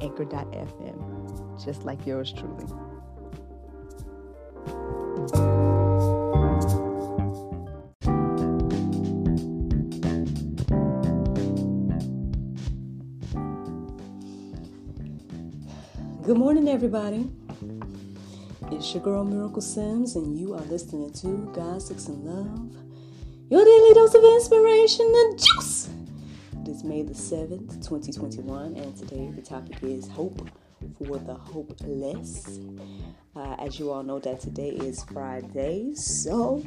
anchor.fm, just like yours truly. Good morning, everybody. It's your girl Miracle Sims, and you are listening to God, Sex, and Love, your daily dose of inspiration and juice. Is May the 7th, 2021, and today the topic is hope for the hopeless. Uh, as you all know, that today is Friday, so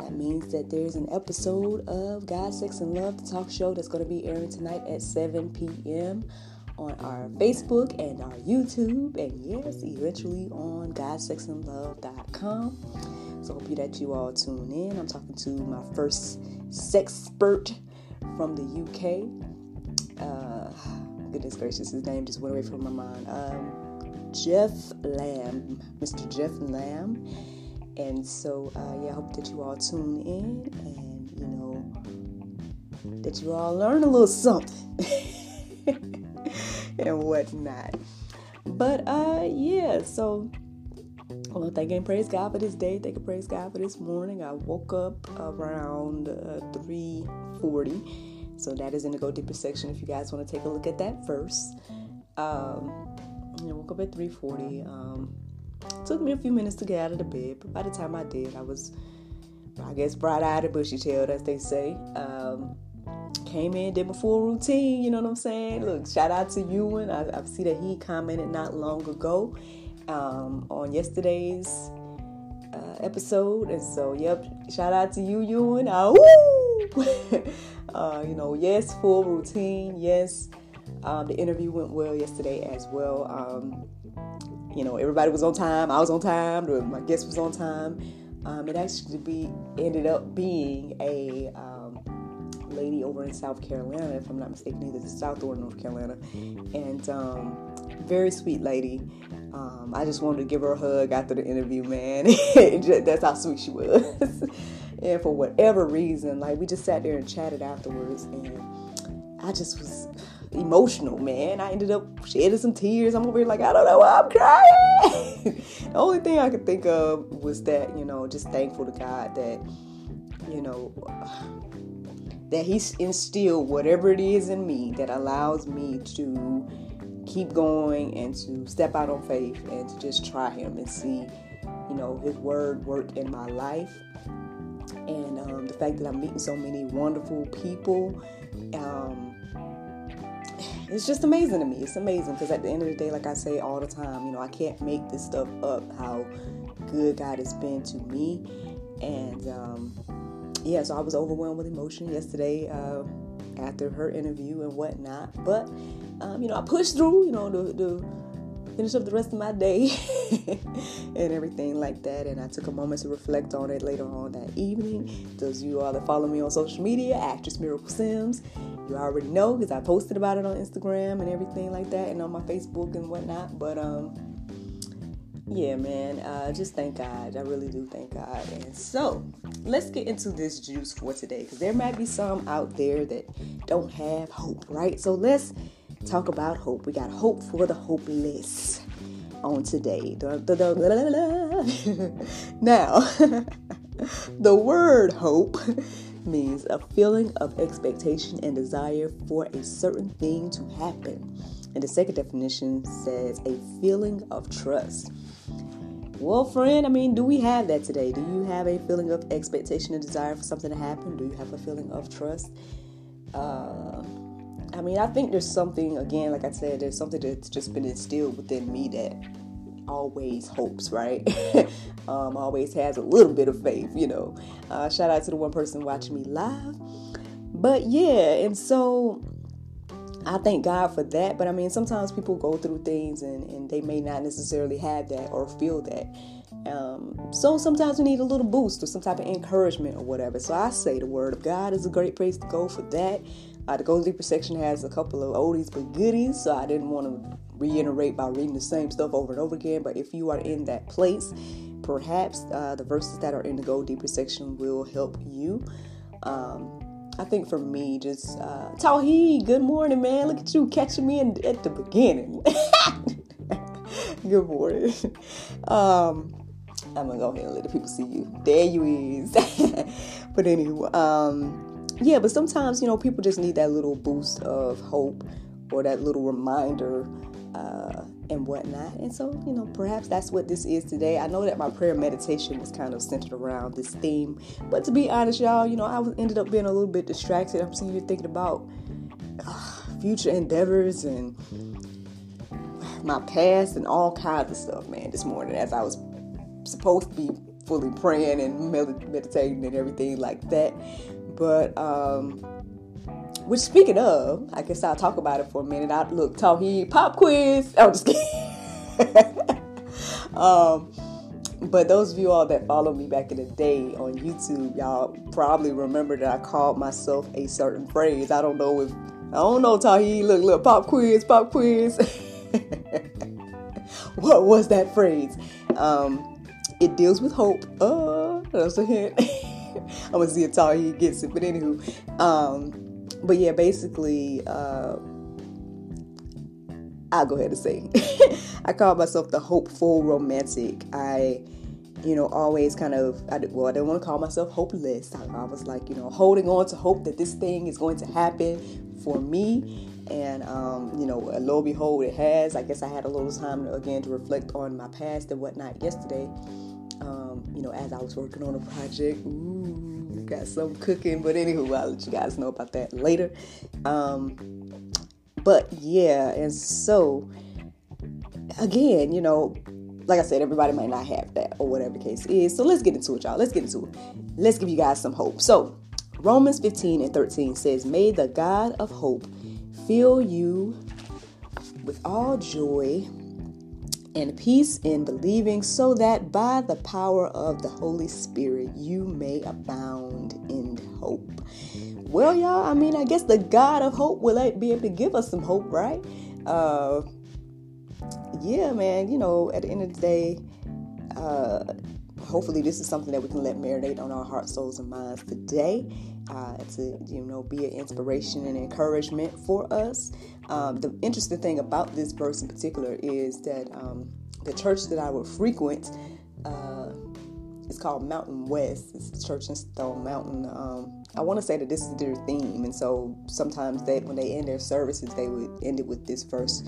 that means that there's an episode of God, Sex, and Love, the talk show that's going to be airing tonight at 7 p.m. on our Facebook and our YouTube, and yes, eventually on GodSexandLove.com. So hope you that you all tune in. I'm talking to my first sex expert from the UK. Uh, goodness gracious, his name just went away from my mind. Um, Jeff Lamb, Mr. Jeff Lamb. And so, uh, yeah, I hope that you all tune in and, you know, that you all learn a little something and whatnot. But, uh, yeah, so well, thank and praise God for this day. Thank and praise God for this morning. I woke up around uh, 3:40, so that is in the Go Deeper section. If you guys want to take a look at that first, um, I woke up at 3:40. Um, took me a few minutes to get out of the bed, but by the time I did, I was, I guess, bright-eyed and bushy-tailed, as they say. Um, came in, did my full routine. You know what I'm saying? Look, shout out to Ewan. I, I see that he commented not long ago um, on yesterday's uh, episode. And so, yep, shout out to you, Ewan. Uh, uh, you know, yes, full routine. Yes, um, the interview went well yesterday as well. Um, you know, everybody was on time. I was on time. My guest was on time. Um, it actually be ended up being a um, lady over in South Carolina, if I'm not mistaken, either the South or North Carolina, and um, very sweet lady. Um, I just wanted to give her a hug after the interview, man. That's how sweet she was. and for whatever reason, like we just sat there and chatted afterwards, and I just was emotional, man. I ended up shedding some tears. I'm over here like, I don't know why I'm crying. the only thing I could think of was that, you know, just thankful to God that, you know, that He's instilled whatever it is in me that allows me to keep going and to step out on faith and to just try Him and see, you know, His Word work in my life. And um, the fact that I'm meeting so many wonderful people, um, it's just amazing to me. It's amazing because at the end of the day, like I say all the time, you know, I can't make this stuff up how good God has been to me. And um, yeah, so I was overwhelmed with emotion yesterday uh, after her interview and whatnot. But um, you know, I pushed through, you know, to, to finish up the rest of my day and everything like that. And I took a moment to reflect on it later on that evening. Those of you all that follow me on social media, actress Miracle Sims, you already know because I posted about it on Instagram and everything like that, and on my Facebook and whatnot. But um, yeah, man, uh, just thank God. I really do thank God. And so, let's get into this juice for today because there might be some out there that don't have hope, right? So let's talk about hope. We got hope for the hopeless on today. now, the word hope means a feeling of expectation and desire for a certain thing to happen. And the second definition says a feeling of trust. Well, friend, I mean, do we have that today? Do you have a feeling of expectation and desire for something to happen? Do you have a feeling of trust? Uh, I mean, I think there's something, again, like I said, there's something that's just been instilled within me that always hopes, right? um, always has a little bit of faith, you know. Uh, shout out to the one person watching me live. But yeah, and so I thank God for that. But I mean, sometimes people go through things and, and they may not necessarily have that or feel that. Um, so sometimes we need a little boost or some type of encouragement or whatever. So I say the Word of God is a great place to go for that. Uh, the Go Deeper section has a couple of oldies but goodies, so I didn't want to reiterate by reading the same stuff over and over again. But if you are in that place, perhaps uh, the verses that are in the Go Deeper section will help you. Um, I think for me, just uh, good morning, man. Look at you catching me in, at the beginning. good morning. Um, I'm gonna go ahead and let the people see you. There you is. but anyway, um, yeah. But sometimes you know people just need that little boost of hope or that little reminder uh, and whatnot. And so, you know, perhaps that's what this is today. I know that my prayer meditation was kind of centered around this theme, but to be honest, y'all, you know, I was, ended up being a little bit distracted. I'm sitting here thinking about uh, future endeavors and my past and all kinds of stuff, man, this morning as I was supposed to be fully praying and meditating and everything like that. But, um, which speaking of, I guess I'll talk about it for a minute. I look, Tawheed pop quiz. I'm just kidding. um, but those of you all that follow me back in the day on YouTube, y'all probably remember that I called myself a certain phrase. I don't know if I don't know, Tawheed. Look, look, pop quiz, pop quiz. what was that phrase? Um, it deals with hope. Uh, that's a hint. I'm gonna see if Tawheed gets it. But anywho, um, but yeah, basically, uh, I'll go ahead and say, I call myself the hopeful romantic. I, you know, always kind of, I, well, I didn't want to call myself hopeless. I, I was like, you know, holding on to hope that this thing is going to happen for me. And, um, you know, lo and behold, it has. I guess I had a little time, to, again, to reflect on my past and whatnot yesterday. Um, you know, as I was working on a project. Ooh, got some cooking. But anywho, I'll let you guys know about that later. Um, but yeah, and so again, you know, like I said, everybody might not have that or whatever the case is. So let's get into it, y'all. Let's get into it. Let's give you guys some hope. So Romans 15 and 13 says, May the God of hope fill you with all joy and peace in believing, so that by the power of the Holy Spirit you may abound in hope. Well, y'all, I mean, I guess the God of hope will be able to give us some hope, right? Uh, yeah, man, you know, at the end of the day, uh, hopefully this is something that we can let marinate on our hearts, souls, and minds today uh, to you know be an inspiration and encouragement for us. Um, the interesting thing about this verse in particular is that um, the church that I would frequent. Uh, it's called Mountain West. It's a church in Stone Mountain. Um, I want to say that this is their theme, and so sometimes they, when they end their services, they would end it with this verse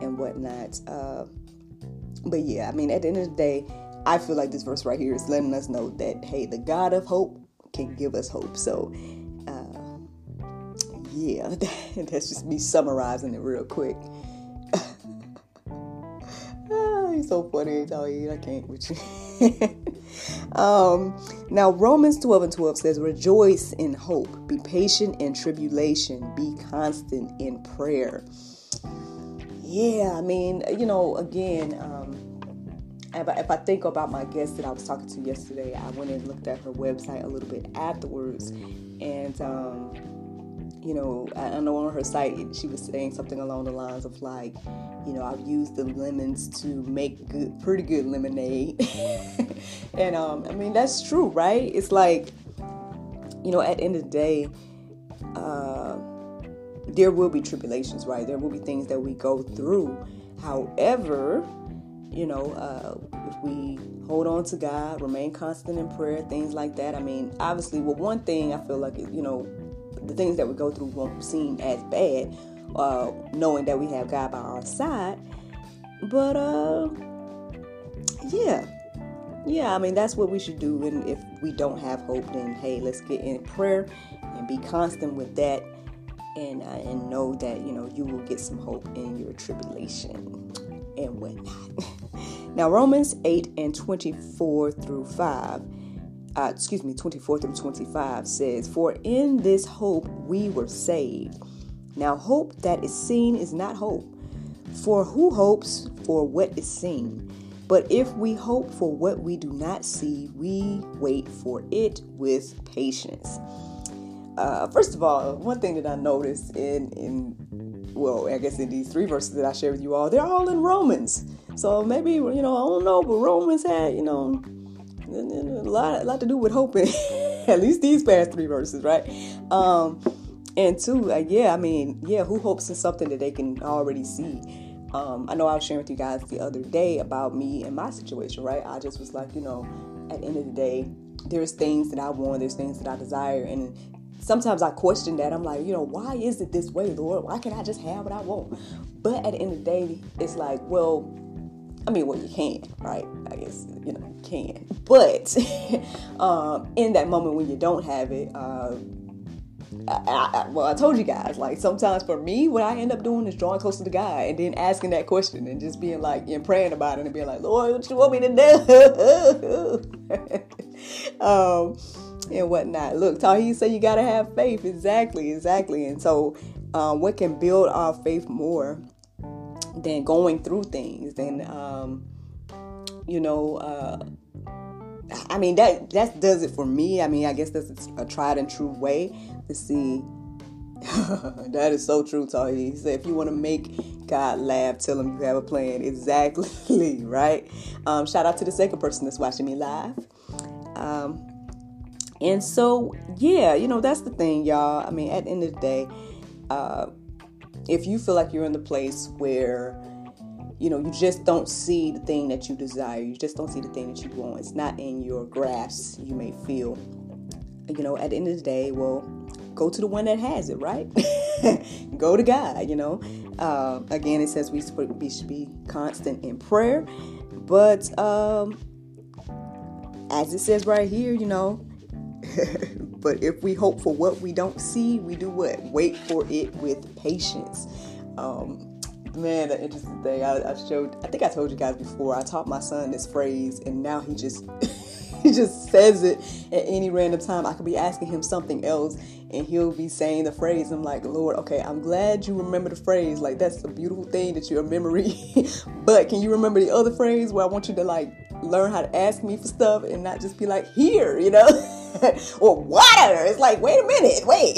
and whatnot. Uh, but yeah, I mean, at the end of the day, I feel like this verse right here is letting us know that hey, the God of hope can give us hope. So, uh, yeah, that's just me summarizing it real quick. ah, he's so funny, I can't with you. um, now, Romans 12 and 12 says, Rejoice in hope, be patient in tribulation, be constant in prayer. Yeah, I mean, you know, again, um, if I, if I think about my guest that I was talking to yesterday, I went and looked at her website a little bit afterwards, and um, you know, I, know on her site she was saying something along the lines of like, you know, I've used the lemons to make good, pretty good lemonade, and um, I mean that's true, right? It's like, you know, at the end of the day, uh, there will be tribulations, right? There will be things that we go through. However, you know, uh, if we hold on to God, remain constant in prayer, things like that. I mean, obviously, well, one thing I feel like, you know, the things that we go through won't seem as bad, uh, knowing that we have God by our side. But, uh, yeah. Yeah, I mean, that's what we should do. And if we don't have hope, then hey, let's get in prayer and be constant with that and, uh, and know that, you know, you will get some hope in your tribulation and whatnot. now, Romans 8 and 24 through 5, uh, excuse me, 24 through 25 says, For in this hope we were saved. Now, hope that is seen is not hope. For who hopes for what is seen? But if we hope for what we do not see, we wait for it with patience. Uh, first of all, one thing that I noticed in in well, I guess in these three verses that I shared with you all, they're all in Romans. So maybe you know, I don't know, but Romans had you know a lot, a lot to do with hoping. At least these past three verses, right? Um, and two, like, yeah, I mean, yeah, who hopes in something that they can already see? Um, I know I was sharing with you guys the other day about me and my situation, right? I just was like, you know, at the end of the day, there's things that I want, there's things that I desire, and sometimes I question that. I'm like, you know, why is it this way, Lord? Why can't I just have what I want? But at the end of the day, it's like, well, I mean, well, you can, right? I guess, you know, you can. But um, in that moment when you don't have it, uh, I, I, well, I told you guys, like sometimes for me, what I end up doing is drawing closer to God and then asking that question and just being like, and praying about it and being like, Lord, what you want me to do? um, and whatnot. Look, Tahi said you gotta have faith. Exactly, exactly. And so, um, what can build our faith more than going through things? Than um, you know, uh, I mean that that does it for me. I mean, I guess that's a tried and true way to see. that is so true, Tahi. He said, if you want to make God laugh, tell him you have a plan. Exactly, right? Um, shout out to the second person that's watching me live. Um, and so, yeah, you know, that's the thing, y'all. I mean, at the end of the day, uh, if you feel like you're in the place where, you know, you just don't see the thing that you desire, you just don't see the thing that you want, it's not in your grasp, you may feel, you know, at the end of the day, well, go to the one that has it, right? go to God, you know. Uh, again, it says we, we should be constant in prayer, but um, as it says right here, you know, but if we hope for what we don't see, we do what? Wait for it with patience. Um, man, the interesting thing I, I showed, I think I told you guys before, I taught my son this phrase, and now he just. he just says it at any random time. I could be asking him something else and he'll be saying the phrase. I'm like, Lord, okay, I'm glad you remember the phrase. Like, that's a beautiful thing that you're a memory. but can you remember the other phrase where I want you to like learn how to ask me for stuff and not just be like, here, you know? or water. It's like, wait a minute, wait.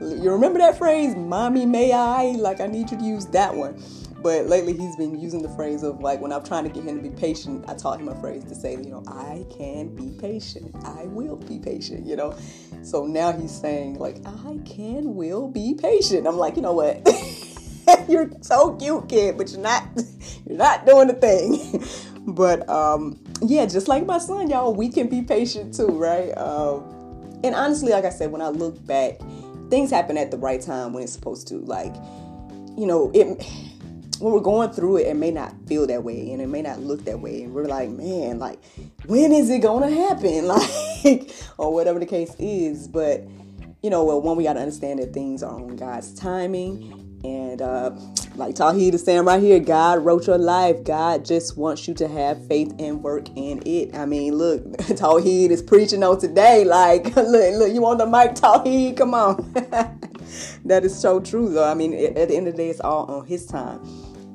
you remember that phrase, mommy, may I? Like, I need you to use that one. But lately, he's been using the phrase of like, when I'm trying to get him to be patient, I taught him a phrase to say, you know, I can be patient. I will be patient, you know? So now he's saying, like, I can, will be patient. I'm like, you know what? you're so cute, kid, but you're not, you're not doing the thing. but um, yeah, just like my son, y'all, we can be patient too, right? Um, and honestly, like I said, when I look back, things happen at the right time when it's supposed to. Like, you know, it when we're going through it, it may not feel that way and it may not look that way. And we're like, man, like, when is it gonna happen? Like, or whatever the case is. But, you know, well, one, we gotta understand that things are on God's timing and uh, like Tahid is saying right here, God wrote your life. God just wants you to have faith and work in it. I mean, look, Tahid is preaching on today. Like, look, look, you want the mic, Tahid? Come on. that is so true, though. I mean, at the end of the day, it's all on His time.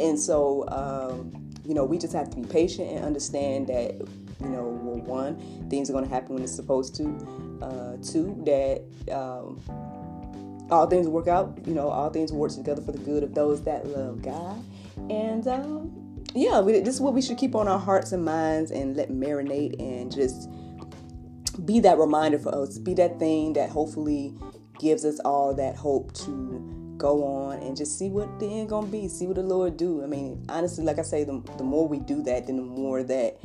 And so, um, you know, we just have to be patient and understand that, you know, well, one, things are going to happen when it's supposed to. Uh, two, that. Um, all things work out, you know, all things work together for the good of those that love God. And um, yeah, we, this is what we should keep on our hearts and minds and let marinate and just be that reminder for us, be that thing that hopefully gives us all that hope to go on and just see what the end gonna be, see what the Lord do. I mean, honestly, like I say, the, the more we do that, then the more that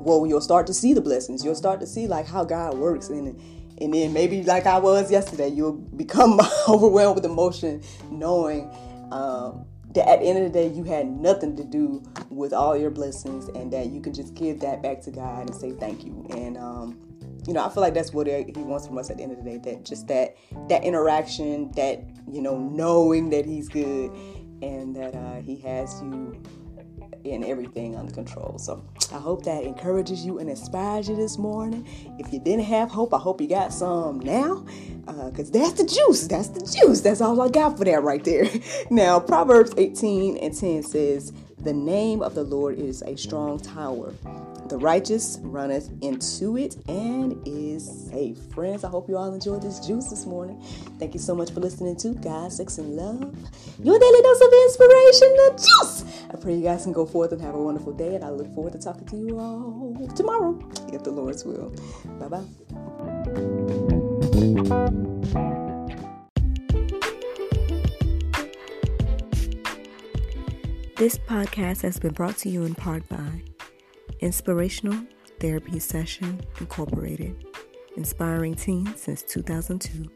well, you'll start to see the blessings. You'll start to see like how God works and and then maybe like I was yesterday, you'll become overwhelmed with emotion, knowing um, that at the end of the day, you had nothing to do with all your blessings, and that you can just give that back to God and say thank you. And um, you know, I feel like that's what He wants from us at the end of the day. That just that that interaction, that you know, knowing that He's good, and that uh, He has you and everything under control. So I hope that encourages you and inspires you this morning. If you didn't have hope, I hope you got some now. because uh, that's the juice. That's the juice. That's all I got for that right there. now, Proverbs 18 and 10 says, The name of the Lord is a strong tower. The righteous runneth into it and is safe. Friends, I hope you all enjoyed this juice this morning. Thank you so much for listening to God, Sex, and Love. Your daily dose of inspiration, pray you guys can go forth and have a wonderful day, and I look forward to talking to you all tomorrow, if the Lord's will. Bye bye. This podcast has been brought to you in part by Inspirational Therapy Session Incorporated, inspiring teens since 2002.